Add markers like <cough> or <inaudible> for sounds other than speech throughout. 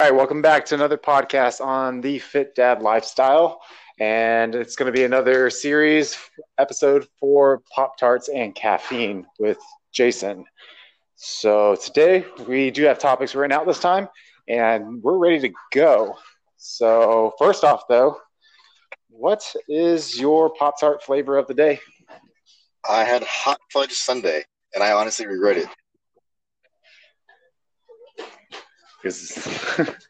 All right, welcome back to another podcast on the Fit Dad lifestyle. And it's going to be another series episode for Pop Tarts and caffeine with Jason. So today we do have topics written out this time and we're ready to go. So, first off, though, what is your Pop Tart flavor of the day? I had hot fudge sundae, and I honestly regret it. Is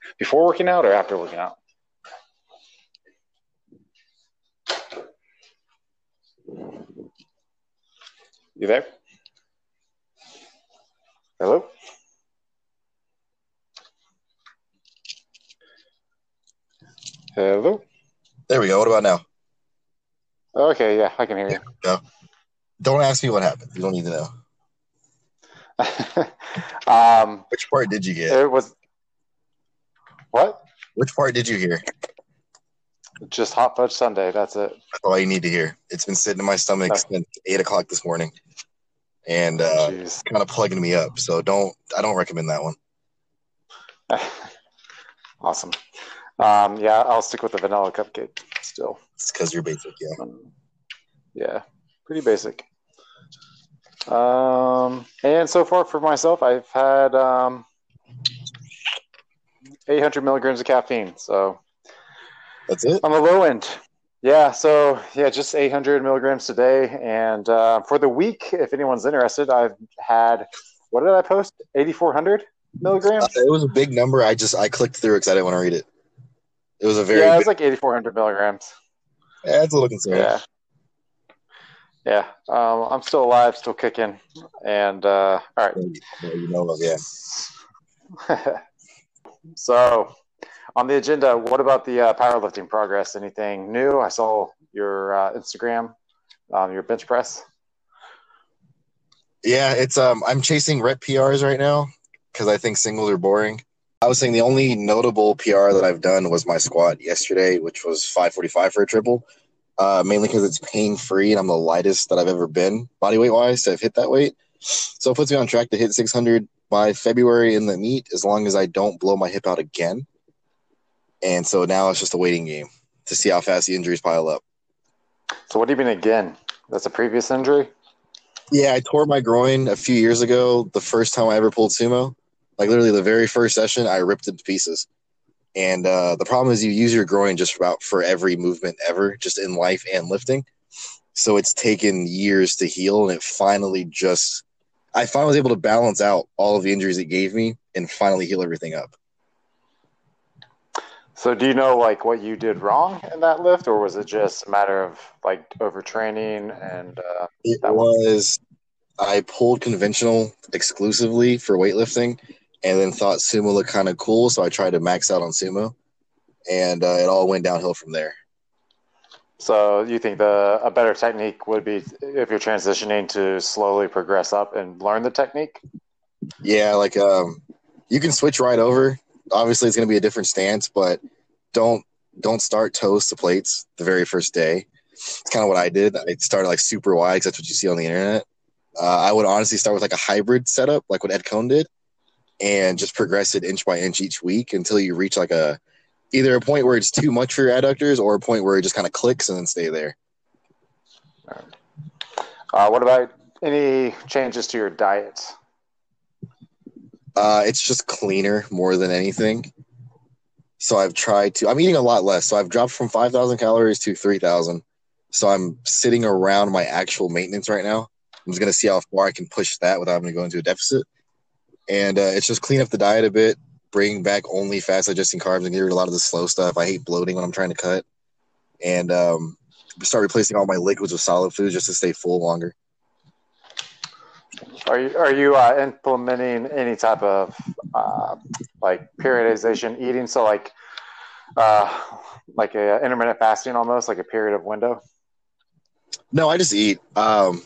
<laughs> before working out or after working out? You there? Hello? Hello? There we go. What about now? Okay, yeah, I can hear you. No. Don't ask me what happened. You don't need to know. <laughs> um, Which part did you get? it was what? Which part did you hear? Just hot fudge sundae. That's it. That's all you need to hear. It's been sitting in my stomach Oh. since eight o'clock this morning, and uh, kind of plugging me up. So don't. I don't recommend that one. <laughs> awesome. Um, yeah, I'll stick with the vanilla cupcake still. It's because you're basic. Yeah. Um, yeah, pretty basic. Um, and so far for myself, I've had um, 800 milligrams of caffeine. So That's it. on the low end. Yeah, so yeah, just 800 milligrams today. And uh, for the week, if anyone's interested, I've had, what did I post? 8,400 milligrams? Uh, it was a big number. I just I clicked through because I didn't want to read it. It was a very. yeah, it was big, like 8,400 milligrams. yeah, it's a little concerning. Yeah. Yeah. Um, I'm still alive, still kicking. And uh, all right. You know, yeah. <laughs> so, on the agenda, what about the uh, powerlifting progress? Anything new? I saw your uh, Instagram, um, your bench press. Yeah, it's um I'm chasing rep PRs right now because I think singles are boring. I was saying the only notable PR that I've done was my squat yesterday, which was 545 for a triple. Uh, mainly because it's pain free and I'm the lightest that I've ever been body weight wise to have hit that weight. So it puts me on track to hit 600 by February in the meet as long as I don't blow my hip out again. And so now it's just a waiting game to see how fast the injuries pile up. So, what do you mean again? That's a previous injury? Yeah, I tore my groin a few years ago. The first time I ever pulled sumo, like literally the very first session, I ripped it to pieces. And uh, the problem is you use your groin just about for every movement ever, just in life and lifting. So it's taken years to heal, and it finally just, I finally was able to balance out all of the injuries it gave me and finally heal everything up. So, do you know like what you did wrong in that lift, or was it just a matter of like overtraining and uh, It was, I pulled conventional exclusively for weightlifting and then thought sumo looked kind of cool. So I tried to max out on sumo and uh, it all went downhill from there. So you think the a better technique would be if you're transitioning to slowly progress up and learn the technique? Yeah, like um, you can switch right over. Obviously, it's going to be a different stance, but don't don't start toes to plates the very first day. It's kind of what I did. I started like super wide because that's what you see on the internet. Uh, I would honestly start with like a hybrid setup, like what Ed Coan did, and just progress it inch by inch each week until you reach like a either a point where it's too much for your adductors or a point where it just kind of clicks and then stay there. Uh, what about any changes to your diet? Uh, it's just cleaner more than anything. So I've tried to. I'm eating a lot less. So I've dropped from 5,000 calories to 3,000. So I'm sitting around my actual maintenance right now. I'm just gonna see how far I can push that without having to go into a deficit. And uh, it's just clean up the diet a bit, bring back only fast digesting carbs, and get rid of a lot of the slow stuff. I hate bloating when I'm trying to cut, and um, start replacing all my liquids with solid foods just to stay full longer. Are you are you uh, implementing any type of uh, like periodization eating? So like uh, like a intermittent fasting almost like a period of window. No, I just eat. Um,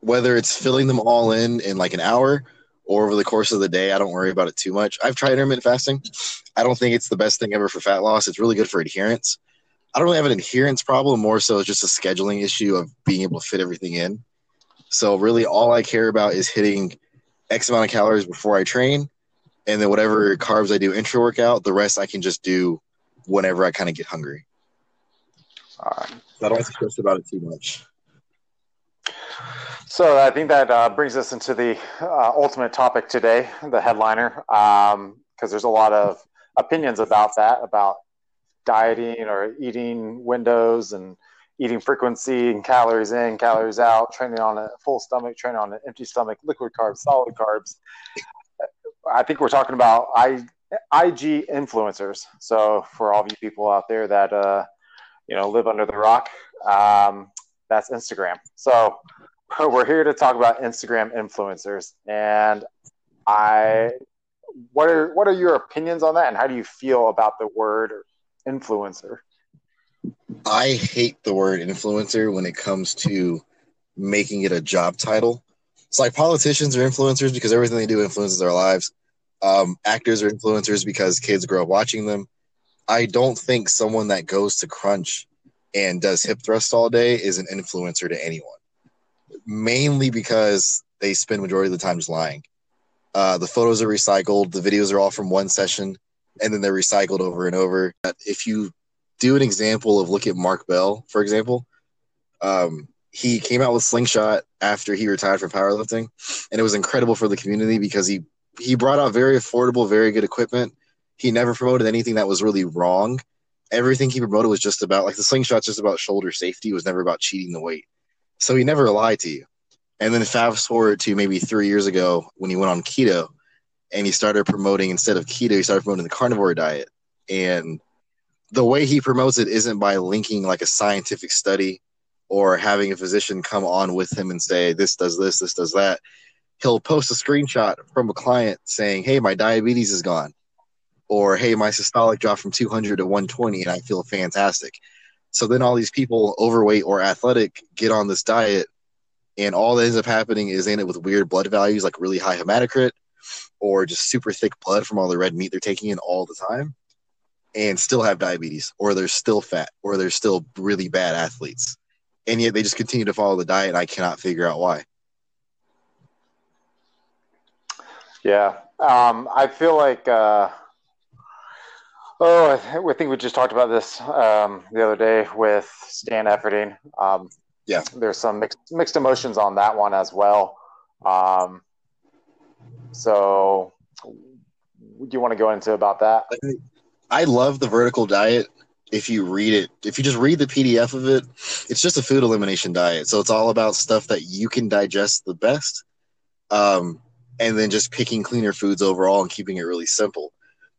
whether it's filling them all in in like an hour or over the course of the day, I don't worry about it too much. I've tried intermittent fasting. I don't think it's the best thing ever for fat loss. It's really good for adherence. I don't really have an adherence problem. More so, it's just a scheduling issue of being able to fit everything in. So really, all I care about is hitting X amount of calories before I train, and then whatever carbs I do intra workout, the rest I can just do whenever I kind of get hungry. All right. I don't have to stress about it too much. So I think that uh, brings us into the uh, ultimate topic today, the headliner, because um, there's a lot of opinions about that, about dieting or eating windows and eating frequency and calories in, calories out, training on a full stomach, training on an empty stomach, liquid carbs, solid carbs. I think we're talking about I, IG influencers. So for all of you people out there that uh, you know live under the rock, um, that's Instagram. So <laughs> we're here to talk about Instagram influencers, and I what are what are your opinions on that, and how do you feel about the word influencer? I hate the word influencer when it comes to making it a job title. It's like politicians are influencers because everything they do influences our lives. Um, actors are influencers because kids grow up watching them. I don't think someone that goes to Crunch and does hip thrusts all day is an influencer to anyone. Mainly because they spend majority of the time just lying. Uh, the photos are recycled, the videos are all from one session, and then they're recycled over and over. If you do an example of look at Mark Bell, for example, um, he came out with Slingshot after he retired from powerlifting, and it was incredible for the community because he he brought out very affordable, very good equipment. He never promoted anything that was really wrong. Everything he promoted was just about like the slingshot's just about shoulder safety. It was never about cheating the weight. So he never lied to you. And then fast forward to maybe three years ago when he went on keto and he started promoting instead of keto, he started promoting the carnivore diet. And the way he promotes it isn't by linking like a scientific study or having a physician come on with him and say, this does this, this does that he'll post a screenshot from a client saying, "Hey, my diabetes is gone," or "Hey, my systolic dropped from 200 to 120, and I feel fantastic." So then all these people, overweight or athletic, get on this diet, and all that ends up happening is they end up with weird blood values, like really high hematocrit, or just super thick blood from all the red meat they're taking in all the time, and still have diabetes, or they're still fat, or they're still really bad athletes, and yet they just continue to follow the diet. I cannot figure out why. Yeah, um, I feel like. Uh, oh, I think we just talked about this um, the other day with Stan Efferding. Um, yeah, there's some mixed mixed emotions on that one as well. Um, so, do you want to go into about that? I love the vertical diet. If you read it, if you just read the PDF of it, it's just a food elimination diet. So it's all about stuff that you can digest the best. Um, and then just picking cleaner foods overall and keeping it really simple.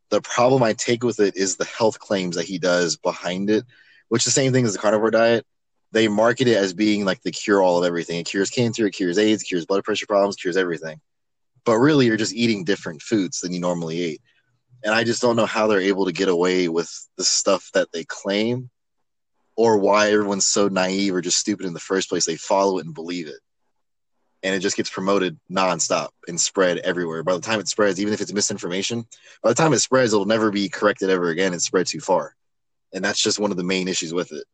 The problem I take with it is the health claims that he does behind it, which the same thing as the carnivore diet. They market it as being like the cure all of everything. It cures cancer, it cures AIDS, it cures blood pressure problems, cures everything. But really, you're just eating different foods than you normally eat. And I just don't know how they're able to get away with the stuff that they claim or why everyone's so naive or just stupid in the first place. They follow it and believe it and it just gets promoted nonstop and spread everywhere. By the time it spreads, even if it's misinformation, by the time it spreads, it'll never be corrected ever again. It spread too far, and that's just one of the main issues with it.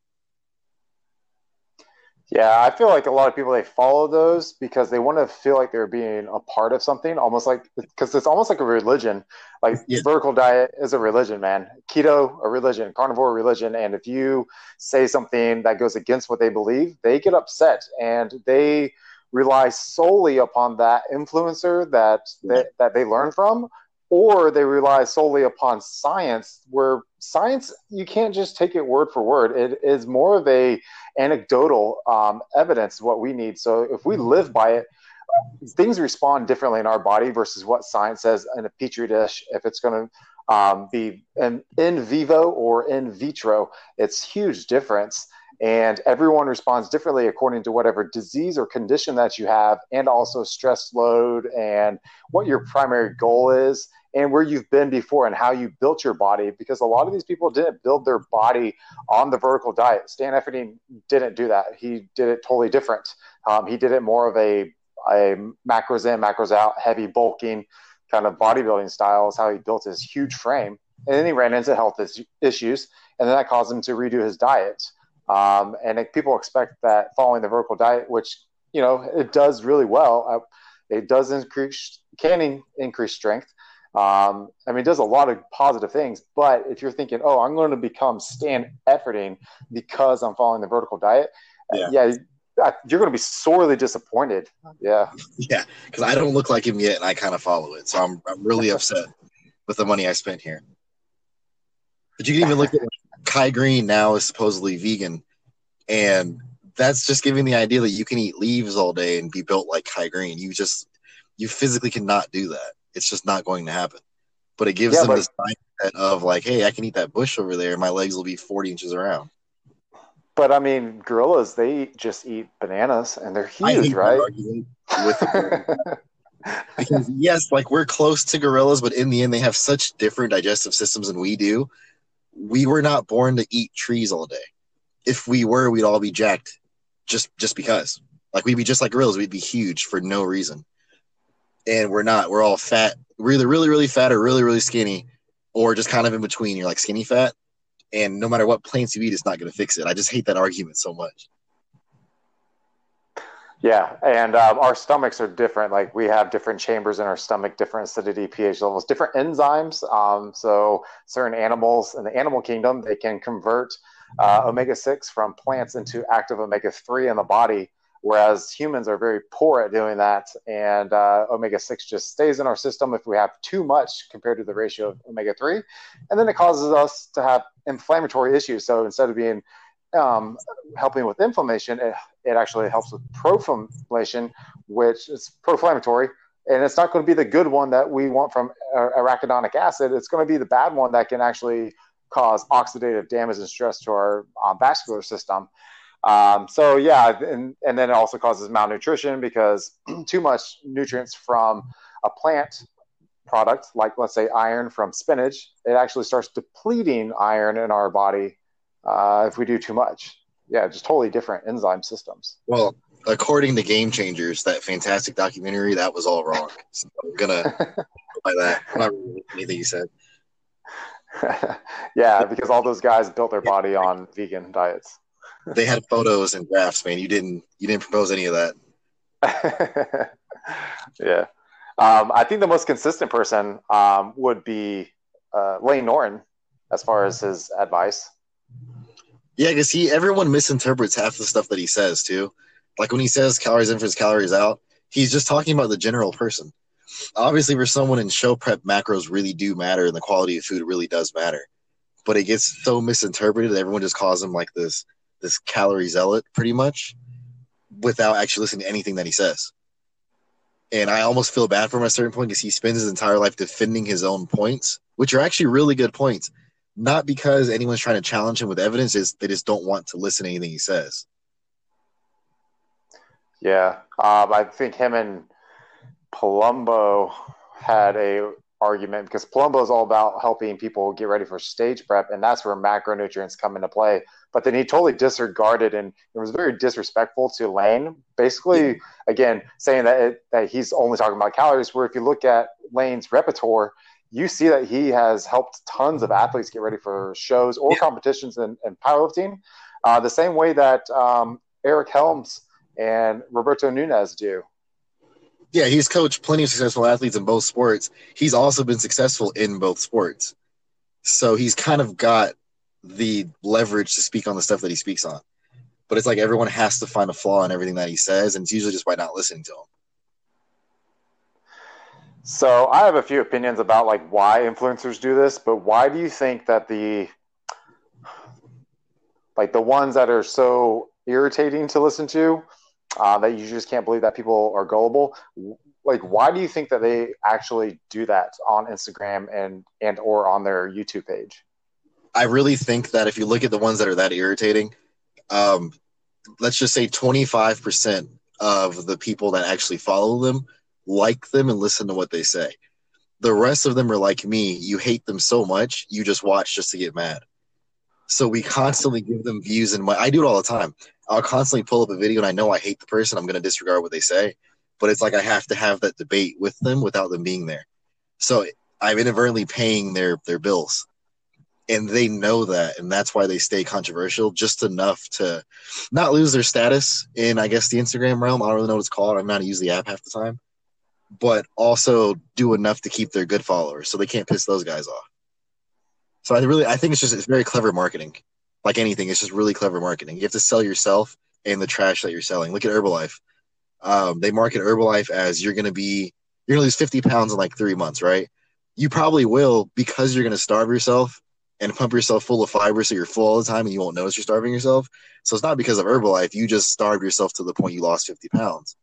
Yeah, I feel like a lot of people they follow those because they want to feel like they're being a part of something, almost like because it's almost like a religion. Like yeah. vertical diet is a religion, man. Keto a religion, carnivore a religion, and if you say something that goes against what they believe, they get upset and they rely solely upon that influencer that that, that they learn from or they rely solely upon science where science you can't just take it word for word. It is more of a anecdotal um, evidence what we need. So if we live by it things respond differently in our body versus what science says in a petri dish. If it's going to um, be in, in vivo or in vitro it's huge difference and everyone responds differently according to whatever disease or condition that you have and also stress load and what your primary goal is and where you've been before and how you built your body because a lot of these people didn't build their body on the vertical diet. Stan efferding didn't do that. He did it totally different. Um, he did it more of a, a macros in macros out heavy bulking kind of bodybuilding style is how he built his huge frame. And then he ran into health issues and then that caused him to redo his diet um, and it, people expect that following the vertical diet, which you know it does really well, uh, it does increase can in, increase strength. Um, I mean, it does a lot of positive things, but if you're thinking, oh, I'm going to become Stan Efferding because I'm following the vertical diet, yeah, yeah you're going to be sorely disappointed. Yeah. <laughs> Yeah. Because I don't look like him yet and I kind of follow it. So I'm, I'm really <laughs> upset with the money I spent here. But you can even look at <laughs> Kai Greene now is supposedly vegan. And that's just giving the idea that you can eat leaves all day and be built like Kai Greene. You just, you physically cannot do that. It's just not going to happen. But it gives yeah, them but, this mindset of like, hey, I can eat that bush over there. My legs will be 40 inches around. But I mean, gorillas, they just eat bananas and they're huge, right? <laughs> because yes, like we're close to gorillas, but in the end, they have such different digestive systems than we do. We were not born to eat trees all day. If we were, we'd all be jacked, just just because. Like we'd be just like gorillas. We'd be huge for no reason, and we're not. We're all fat. We're either really really fat or really really skinny, or just kind of in between. You're like skinny fat, and no matter what plants you eat, it's not going to fix it. I just hate that argument so much. Yeah, and um, our stomachs are different. Like we have different chambers in our stomach, different acidity, pH levels, different enzymes. Um, so certain animals in the animal kingdom, they can convert uh, omega six from plants into active omega three in the body whereas humans are very poor at doing that. And uh, omega 6 just stays in our system if we have too much compared to the ratio of omega 3. And then it causes us to have inflammatory issues. So instead of being um, helping with inflammation, it, it actually helps with pro-inflammation, which is pro-inflammatory. And it's not going to be the good one that we want from uh, arachidonic acid. It's going to be the bad one that can actually cause oxidative damage and stress to our uh, vascular system. Um, so yeah, and, and then it also causes malnutrition because <clears throat> too much nutrients from a plant product, like let's say iron from spinach, it actually starts depleting iron in our body uh, if we do too much. Yeah, just totally different enzyme systems. Well, according to Game Changers, that fantastic documentary, that was all wrong. So I'm gonna <laughs> by that. I'm not really anything you said. <laughs> yeah, because all those guys built their body on vegan diets they had photos and graphs, man. You didn't you didn't propose any of that. <laughs> yeah, um, I think the most consistent person um, would be uh, Layne Norton as far as his advice. Yeah, because he everyone misinterprets half the stuff that he says too. Like when he says calories in versus calories out, he's just talking about the general person. Obviously, for someone in show prep, macros really do matter, and the quality of food really does matter. But it gets so misinterpreted that everyone just calls him like this this calorie zealot pretty much without actually listening to anything that he says. And I almost feel bad for him at a certain point because he spends his entire life defending his own points, which are actually really good points. Not because anyone's trying to challenge him with evidence, is they just don't want to listen to anything he says. Yeah, um, I think him and Palumbo had a argument because Palumbo is all about helping people get ready for stage prep, and that's where macronutrients come into play. But then he totally disregarded and it was very disrespectful to Layne Basically, again, saying that it, that he's only talking about calories. Where if you look at Layne's repertoire, you see that he has helped tons of athletes get ready for shows or yeah. competitions in, in powerlifting, uh, the same way that um, Eric Helms and Roberto Nunez do yeah, he's coached plenty of successful athletes in both sports. He's also been successful in both sports. So he's kind of got the leverage to speak on the stuff that he speaks on. But it's like everyone has to find a flaw in everything that he says, and it's usually just by not listening to him. So I have a few opinions about like why influencers do this, but why do you think that the like the ones that are so irritating to listen to uh, that you just can't believe that people are gullible. Like, why do you think that they actually do that on Instagram and and or on their YouTube page? I really think that if you look at the ones that are that irritating, um, let's just say twenty five percent of the people that actually follow them like them and listen to what they say. The rest of them are like me. You hate them so much, you just watch just to get mad. So we constantly give them views, and I do it all the time. I'll constantly pull up a video and I know I hate the person. I'm going to disregard what they say, but it's like I have to have that debate with them without them being there. So I'm inadvertently paying their their bills, and they know that, and that's why they stay controversial just enough to not lose their status in I guess the Instagram realm. I don't really know what it's called. I'm not use the app half the time, but also do enough to keep their good followers, so they can't piss those guys off. So I really, I think it's just it's very clever marketing. Like anything, it's just really clever marketing. You have to sell yourself and the trash that you're selling. Look at Herbalife. Um, they market Herbalife as you're to be you're to lose 50 pounds in like three months, right? You probably will because you're to starve yourself and pump yourself full of fiber so you're full all the time and you won't notice you're starving yourself. So it's not because of Herbalife. You just starved yourself to the point you lost 50 pounds.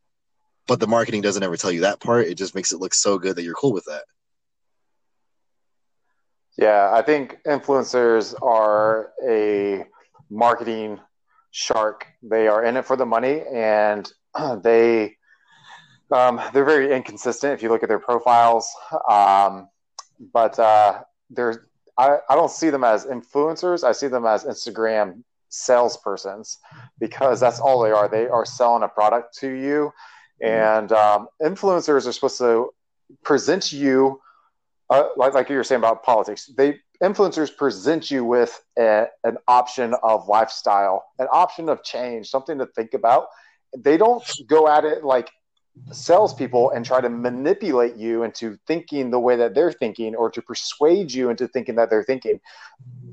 But the marketing doesn't ever tell you that part. It just makes it look so good that you're cool with that. Yeah, I think influencers are a marketing shark. They are in it for the money and <clears throat> they um, they're very inconsistent if you look at their profiles. Um, but uh, they're I, I don't see them as influencers. I see them as Instagram salespersons because that's all they are. They are selling a product to you, and um, influencers are supposed to present you uh, like like you were saying about politics. They influencers present you with a, an option of lifestyle, an option of change, something to think about. They don't go at it like salespeople and try to manipulate you into thinking the way that they're thinking or to persuade you into thinking that they're thinking.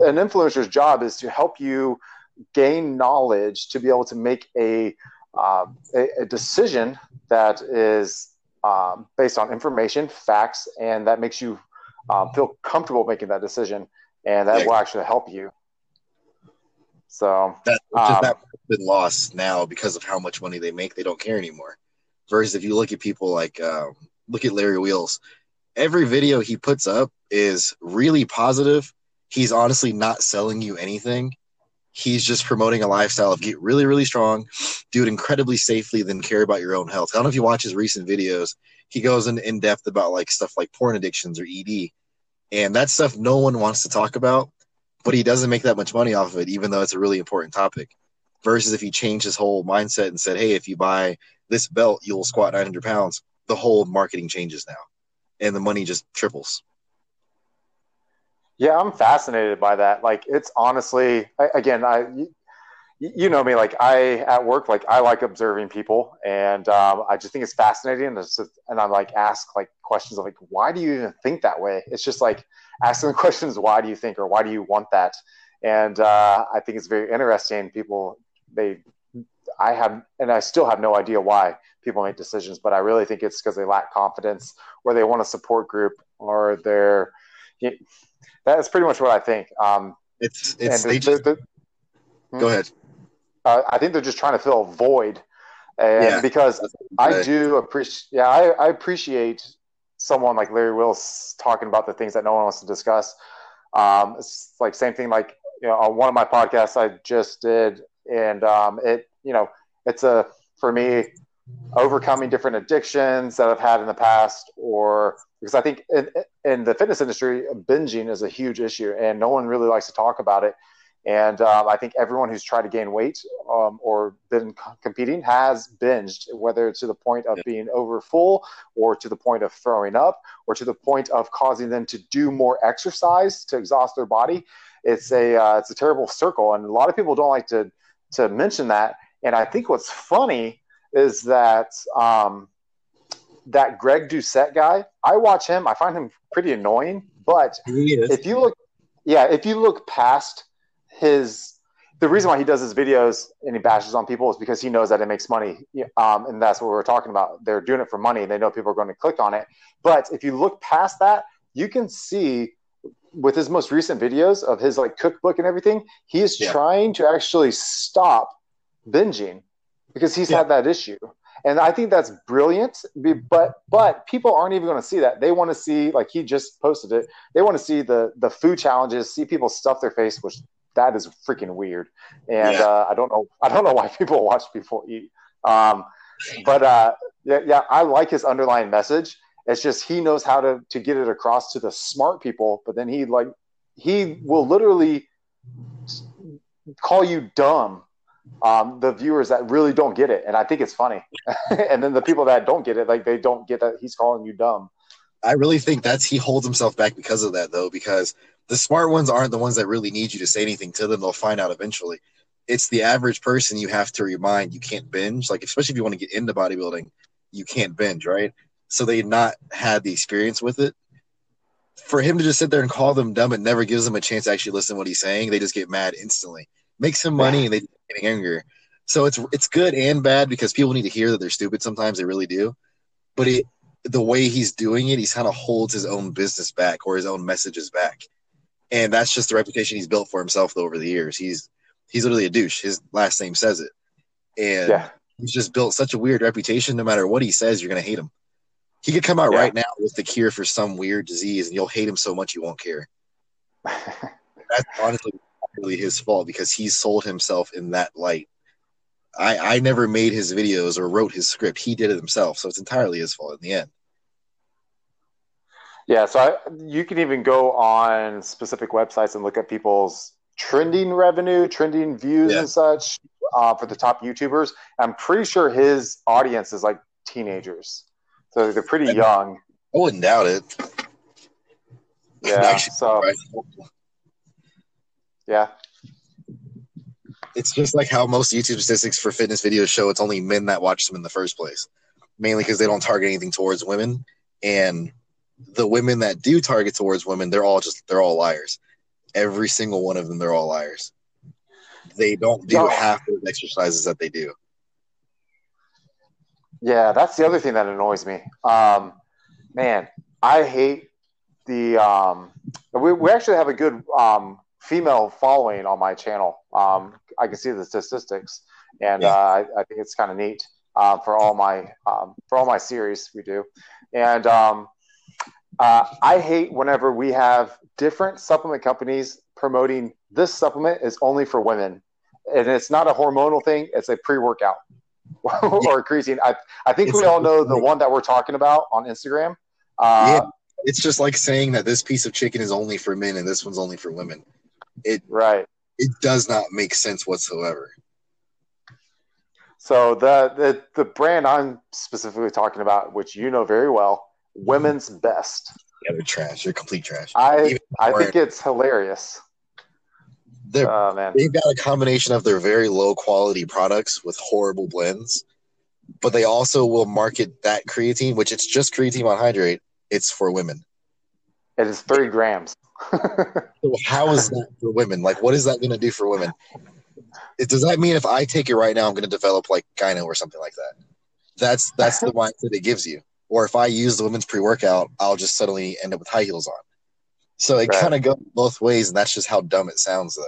An influencer's job is to help you gain knowledge to be able to make a, um, a, a, decision that is um, based on information, facts, and that makes you um, feel comfortable making that decision, and that yeah. will actually help you. So that, um, that been lost now because of how much money they make. They don't care anymore. Versus if you look at people like um, look at Larry Wheels, every video he puts up is really positive. He's honestly not selling you anything. He's just promoting a lifestyle of get really, really strong, do it incredibly safely, then care about your own health. I don't know if you watch his recent videos. He goes in, in depth about like stuff like porn addictions or ED. And that stuff no one wants to talk about, but he doesn't make that much money off of it, even though it's a really important topic. Versus if he changed his whole mindset and said, hey, if you buy this belt, you'll squat 900 pounds. The whole marketing changes now, and the money just triples. Yeah, I'm fascinated by that. Like, it's honestly, again, I, you know me, like I at work, like I like observing people, and um, I just think it's fascinating. And, it's just, and I'm like ask like questions of like, why do you even think that way? It's just like asking the <laughs> questions, why do you think, or why do you want that? And uh, I think it's very interesting. People they I have, and I still have no idea why people make decisions, but I really think it's because they lack confidence or they want a support group or they're, you, that's pretty much what I think. Um, it's, it's, they just, the, the, go ahead. Uh, I think they're just trying to fill a void. And yeah, because I do appreciate, yeah, I, I appreciate someone like Larry Wheels talking about the things that no one wants to discuss. Um, it's like same thing, like, you know, on one of my podcasts I just did, and um, it you know, it's a for me overcoming different addictions that I've had in the past, or because I think in, in the fitness industry, binging is a huge issue, and no one really likes to talk about it. And um, I think everyone who's tried to gain weight um, or been competing has binged, whether to the point of being over full or to the point of throwing up or to the point of causing them to do more exercise to exhaust their body. It's a uh, it's a terrible circle, and a lot of people don't like to to mention that. And I think what's funny is that um, that Greg Doucette guy, I watch him. I find him pretty annoying. But if you look, yeah, if you look past his, the reason why he does his videos and he bashes on people is because he knows that it makes money. Um, and that's what we are talking about. They're doing it for money. They know people are going to click on it. But if you look past that, you can see with his most recent videos of his like cookbook and everything, he is yeah. trying to actually stop binging because he's yeah. had that issue. And I think that's brilliant. But but people aren't even going to see that. They want to see like he just posted it. They want to see the the food challenges, see people stuff their face, which that is freaking weird. And yeah. uh, I don't know I don't know why <laughs> people watch people eat. Um, but uh, yeah, yeah, I like his underlying message. It's just he knows how to to get it across to the smart people. But then he like he will literally call you dumb um, the viewers that really don't get it, and I think it's funny. <laughs> and then the people that don't get it, like they don't get that he's calling you dumb. I really think that's he holds himself back because of that, though, because the smart ones aren't the ones that really need you to say anything to them. They'll find out eventually. It's the average person you have to remind you can't binge. Like, especially if you want to get into bodybuilding, you can't binge, right? so they not had the experience with it. For him to just sit there and call them dumb, it never gives them a chance to actually listen to what he's saying. They just get mad instantly. Makes him money, and they get angry. So it's it's good and bad because people need to hear that they're stupid. Sometimes they really do, but it the way he's doing it, he's kind of holds his own business back or his own messages back, and that's just the reputation he's built for himself over the years. He's he's literally a douche. His last name says it, and Yeah. he's just built such a weird reputation. No matter what he says, you're gonna hate him. He could come out Yeah. right now with the cure for some weird disease, and you'll hate him so much you won't care. <laughs> That's honestly really his fault because he sold himself in that light. I I never made his videos or wrote his script. He did it himself, so it's entirely his fault in the end. Yeah, so I, you can even go on specific websites and look at people's trending revenue, trending views, Yeah. and such uh, for the top YouTubers. I'm pretty sure his audience is like teenagers, so they're pretty I- young. I wouldn't doubt it. Yeah, Actually, so right. Yeah, It's just like how most YouTube statistics for fitness videos show it's only men that watch them in the first place, mainly because they don't target anything towards women, and the women that do target towards women, they're all just they're all liars. Every single one of them, they're all liars. They don't do half of the exercises that they do. yeah, that's the other thing that annoys me. Um, man, I hate the. Um, we we actually have a good um, female following on my channel. Um, I can see the statistics, and Yeah. uh, I, I think it's kind of neat uh, for all my um, for all my series we do. And um, uh, I hate whenever we have different supplement companies promoting this supplement is only for women, and it's not a hormonal thing; it's a pre-workout <laughs> or a creatine. I I think we all know the one that we're talking about on Instagram. Uh, Yeah. It's just like saying that this piece of chicken is only for men and this one's only for women. Right. It does not make sense whatsoever. So the, the the brand I'm specifically talking about, which you know very well, Women's Best. Yeah, they're trash. They're complete trash. I I think it's hilarious. Oh man. they've got a combination of their very low quality products with horrible blends, but they also will market that creatine, which it's just creatine monohydrate. It's for women. It is three grams. So <laughs> how is that for women? Like, what is that going to do for women? Does that mean if I take it right now, I'm going to develop like gyno or something like that? That's that's the mindset it gives you. Or if I use the women's pre workout, I'll just suddenly end up with high heels on. So it Right. kind of goes both ways, and that's just how dumb it sounds, though.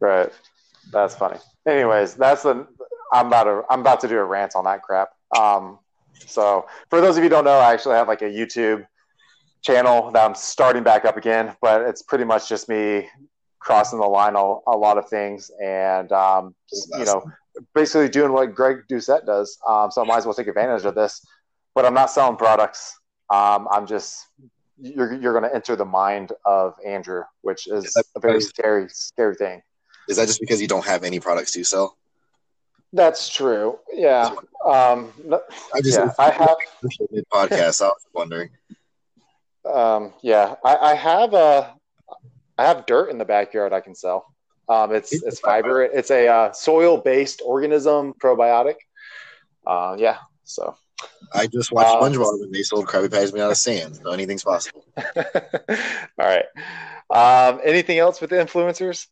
right. That's funny. Anyways, that's the I'm about to I'm about to do a rant on that crap. Um, so for those of you who don't know, I actually have like a YouTube channel that I'm starting back up again, but it's pretty much just me crossing the line on a lot of things and um, just, you know basically doing what Greg Doucette does. Um, so I might as well take advantage of this. But I'm not selling products. Um, I'm just you're you're going to enter the mind of Andrew, which is Is a very scary scary thing. Is that just because you don't have any products to sell? That's true. Yeah. Um, no- I just yeah. I have. podcast. I was wondering. Um, yeah. I, I have a. I have dirt in the backyard I can sell. Um, it's It's fiber. It's a uh, soil based organism probiotic. Uh, yeah. So. I just watched Uh, SpongeBob and they sold Krabby Patties made out of sand, so anything's possible. <laughs> All right. Um, anything else with the influencers?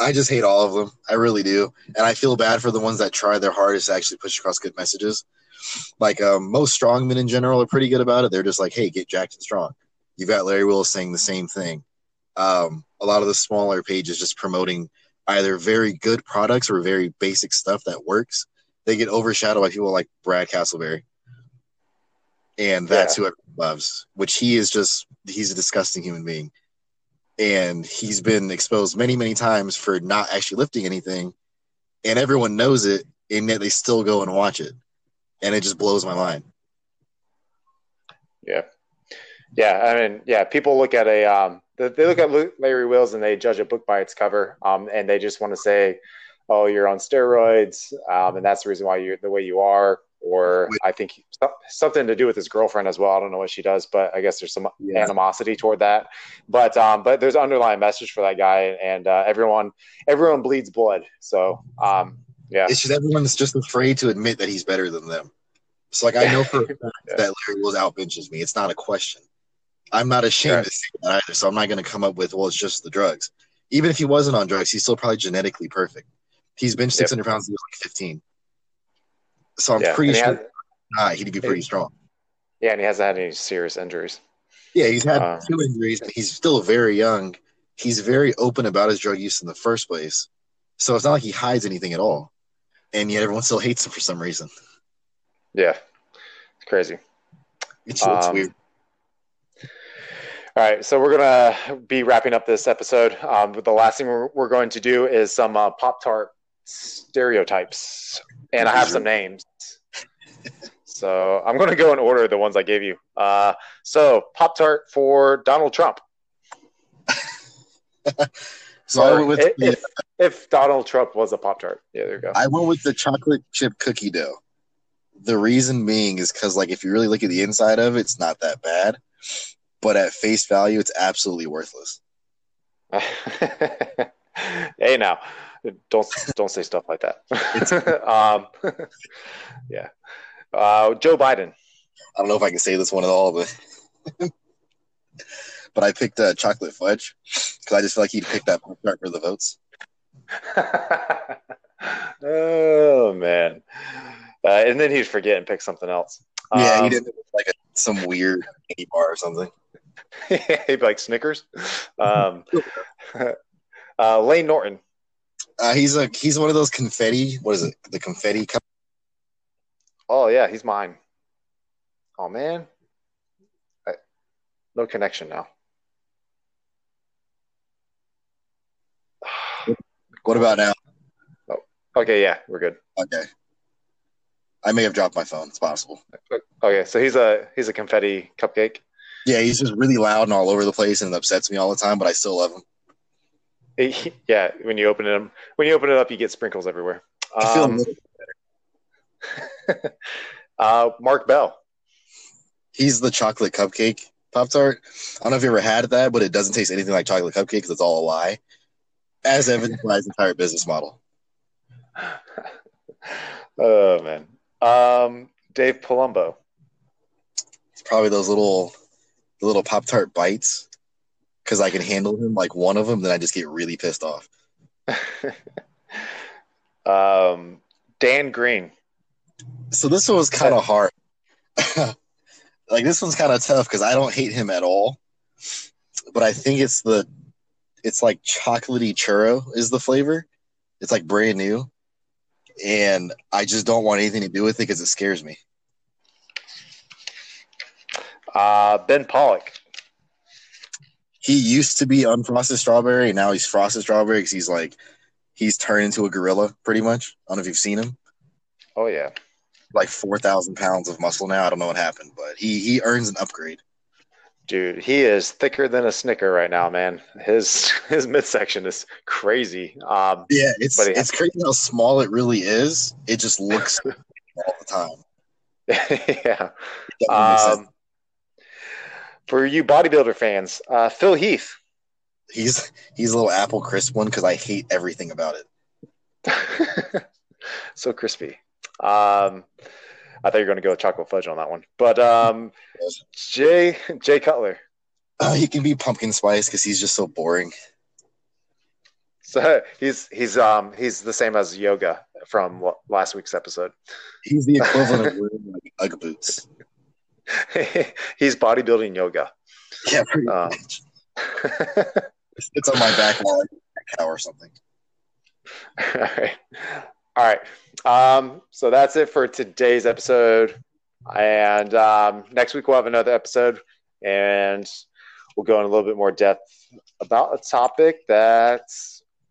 I just hate all of them. I really do, and I feel bad for the ones that try their hardest to actually push across good messages. Like um, most strongmen in general are pretty good about it. They're just like, "Hey, get jacked and strong." You've got Larry Willis saying the same thing. Um, a lot of the smaller pages just promoting either very good products or very basic stuff that works. They get overshadowed by people like Brad Castleberry, and that's who everyone loves. Which he is just—he's a disgusting human being and he's been exposed many many times for not actually lifting anything and everyone knows it and yet they still go and watch it and it just blows my mind Yeah. Yeah. I mean, yeah, people look at a, um, they look at Larry Wheels and they judge a book by its cover. Um, and they just want to say, oh, you're on steroids. Um, and that's the reason why you're the way you are. Or I think something to do with his girlfriend as well. I don't know what she does, but I guess there's some Yeah. animosity toward that. But, um, but there's an underlying message for that guy and, uh, everyone, everyone bleeds blood. So, um, yeah. it's just everyone's just afraid to admit that he's better than them So like I know for a <laughs> fact that Larry Wheels outbenches me. It's not a question. I'm not ashamed Right. to say that either. So I'm not going to come up with well, it's just the drugs. Even if he wasn't on drugs, he's still probably genetically perfect. He's bench Yep. 600 pounds. He was like 15. So I'm yeah, pretty he sure nah, he'd be pretty strong. yeah, and he hasn't had any serious injuries. Yeah, he's had Um, two injuries, and he's still very young. He's very open about his drug use in the first place. So it's not like he hides anything at all. And yet everyone still hates him for some reason. Yeah, it's crazy. It's, it's Um, weird. All right, so we're gonna be wrapping up this episode. Um, but the last thing we're, we're going to do is some uh, Pop Tart stereotypes, and I have some names. <laughs> So I'm going to go in order the ones I gave you. Uh, so Pop Tart for Donald Trump. <laughs> So I went with if, the, if, if Donald Trump was a Pop Tart, yeah, there you go. I went with the chocolate chip cookie dough. The reason being is because, like, if you really look at the inside of it, it's not that bad. But at face value, it's absolutely worthless. <laughs> hey, now, don't don't say stuff like that. <laughs> um, yeah, uh, Joe Biden. I don't know if I can say this one at all, but <laughs> but I picked uh, chocolate fudge because I just feel like he'd pick that part for the votes. <laughs> oh man, uh, and then he'd forget and pick something else. yeah, Um, he did like a, some weird candy bar or something. <laughs> he'd be like Snickers. Um, <laughs> uh, Layne Norton. Uh, he's a he's one of those confetti. What is it? The confetti cup. Oh yeah, he's mine. Oh man, no connection now. What about now? Oh, Okay, yeah, we're good. Okay, I may have dropped my phone. It's possible. Okay, so he's a he's a confetti cupcake. Yeah, he's just really loud and all over the place, and it upsets me all the time. But I still love him. He- yeah, when you open it, when you open it up, you get sprinkles everywhere. Um, <laughs> uh, Mark Bell. he's the chocolate cupcake pop tart. I don't know if you ever had that, but it doesn't taste anything like chocolate cupcake because it's all a lie, as evidenced by his entire business model. <laughs> Oh man, um, Dave Palumbo. It's probably those little, the little pop tart bites, because I can handle him like one of them, then I just get really pissed off. <laughs> um, Dan Green. So this one was kind of hard. <laughs> like this one's kind of tough because I don't hate him at all, but I think it's the, it's like chocolatey churro is the flavor. It's like brand new, and I just don't want anything to do with it because it scares me. Uh, ben Pollack. He used to be unfrosted strawberry, and now he's frosted strawberry because he's like, he's turned into a gorilla pretty much. I don't know if you've seen him. Oh yeah, Like four thousand pounds of muscle now. I don't know what happened, but he he earns an upgrade. Dude, he is thicker than a Snicker right now, man. His <laughs> his midsection is crazy. Um, Yeah, it's he- it's crazy how small it really is. It just looks <laughs> all the time. <laughs> yeah. That doesn't make sense. Um, for you bodybuilder fans, uh, Phil Heath. he's he's a little apple crisp one because I hate everything about it. so crispy. Um, I thought you were going to go with chocolate fudge on that one, but um, Jay Jay Cutler. Uh, he can be pumpkin spice because he's just so boring. So he's he's um he's the same as Yoga from last week's episode. He's the equivalent of wearing like UGG boots. <laughs> he's bodybuilding yoga. Yeah, pretty Um, much. It's on my back wall, a cow or something. <laughs> All right. All right. Um, so that's it for today's episode. And um, next week we'll have another episode and we'll go in a little bit more depth about a topic that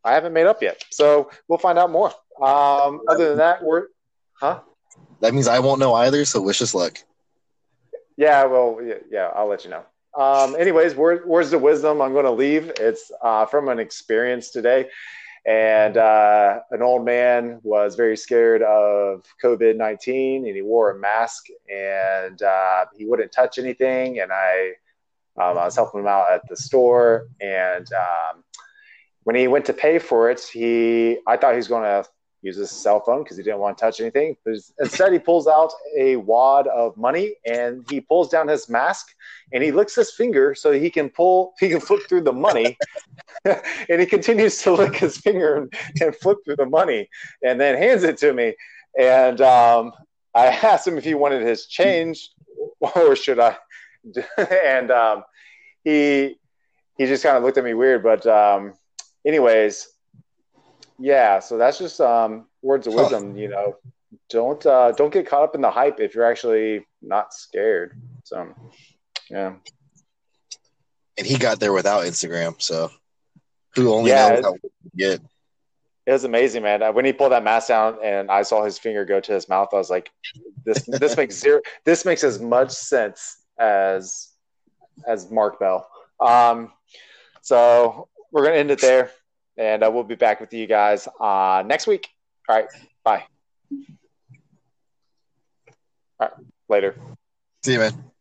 I haven't made up yet. So we'll find out more. Um, other than that, we're, huh? That means I won't know either. So wish us luck. Yeah, well, yeah, yeah I'll let you know. Um, anyways, word, words of wisdom I'm going to leave. It's uh, from an experience today. And uh, an old man was very scared of COVID 19 and he wore a mask and uh, he wouldn't touch anything. And I, um, I was helping him out at the store. And um, when he went to pay for it, he I thought he was going to use his cell phone because he didn't want to touch anything. But instead, he pulls out a wad of money and he pulls down his mask and he licks his finger so he can pull, he can flip through the money. <laughs> and he continues to lick his finger and, and, flip through the money and then hands it to me. And um, I <laughs> asked him if he wanted his change <laughs> or should I? and um, he he just kind of looked at me weird. But um, anyways, yeah. So that's just um, words of wisdom. You know, don't uh, don't get caught up in the hype if you're actually not scared. So yeah. And he got there without Instagram, so who only yeah, knows how get. It was amazing, man. When he pulled that mask down and I saw his finger go to his mouth, I was like, "This this makes zero. This makes as much sense as as Mark Bell." Um, so we're gonna end it there, and uh, we'll be back with you guys uh, next week. All right, bye. All right, later. See you, man.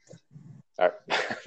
All right. <laughs>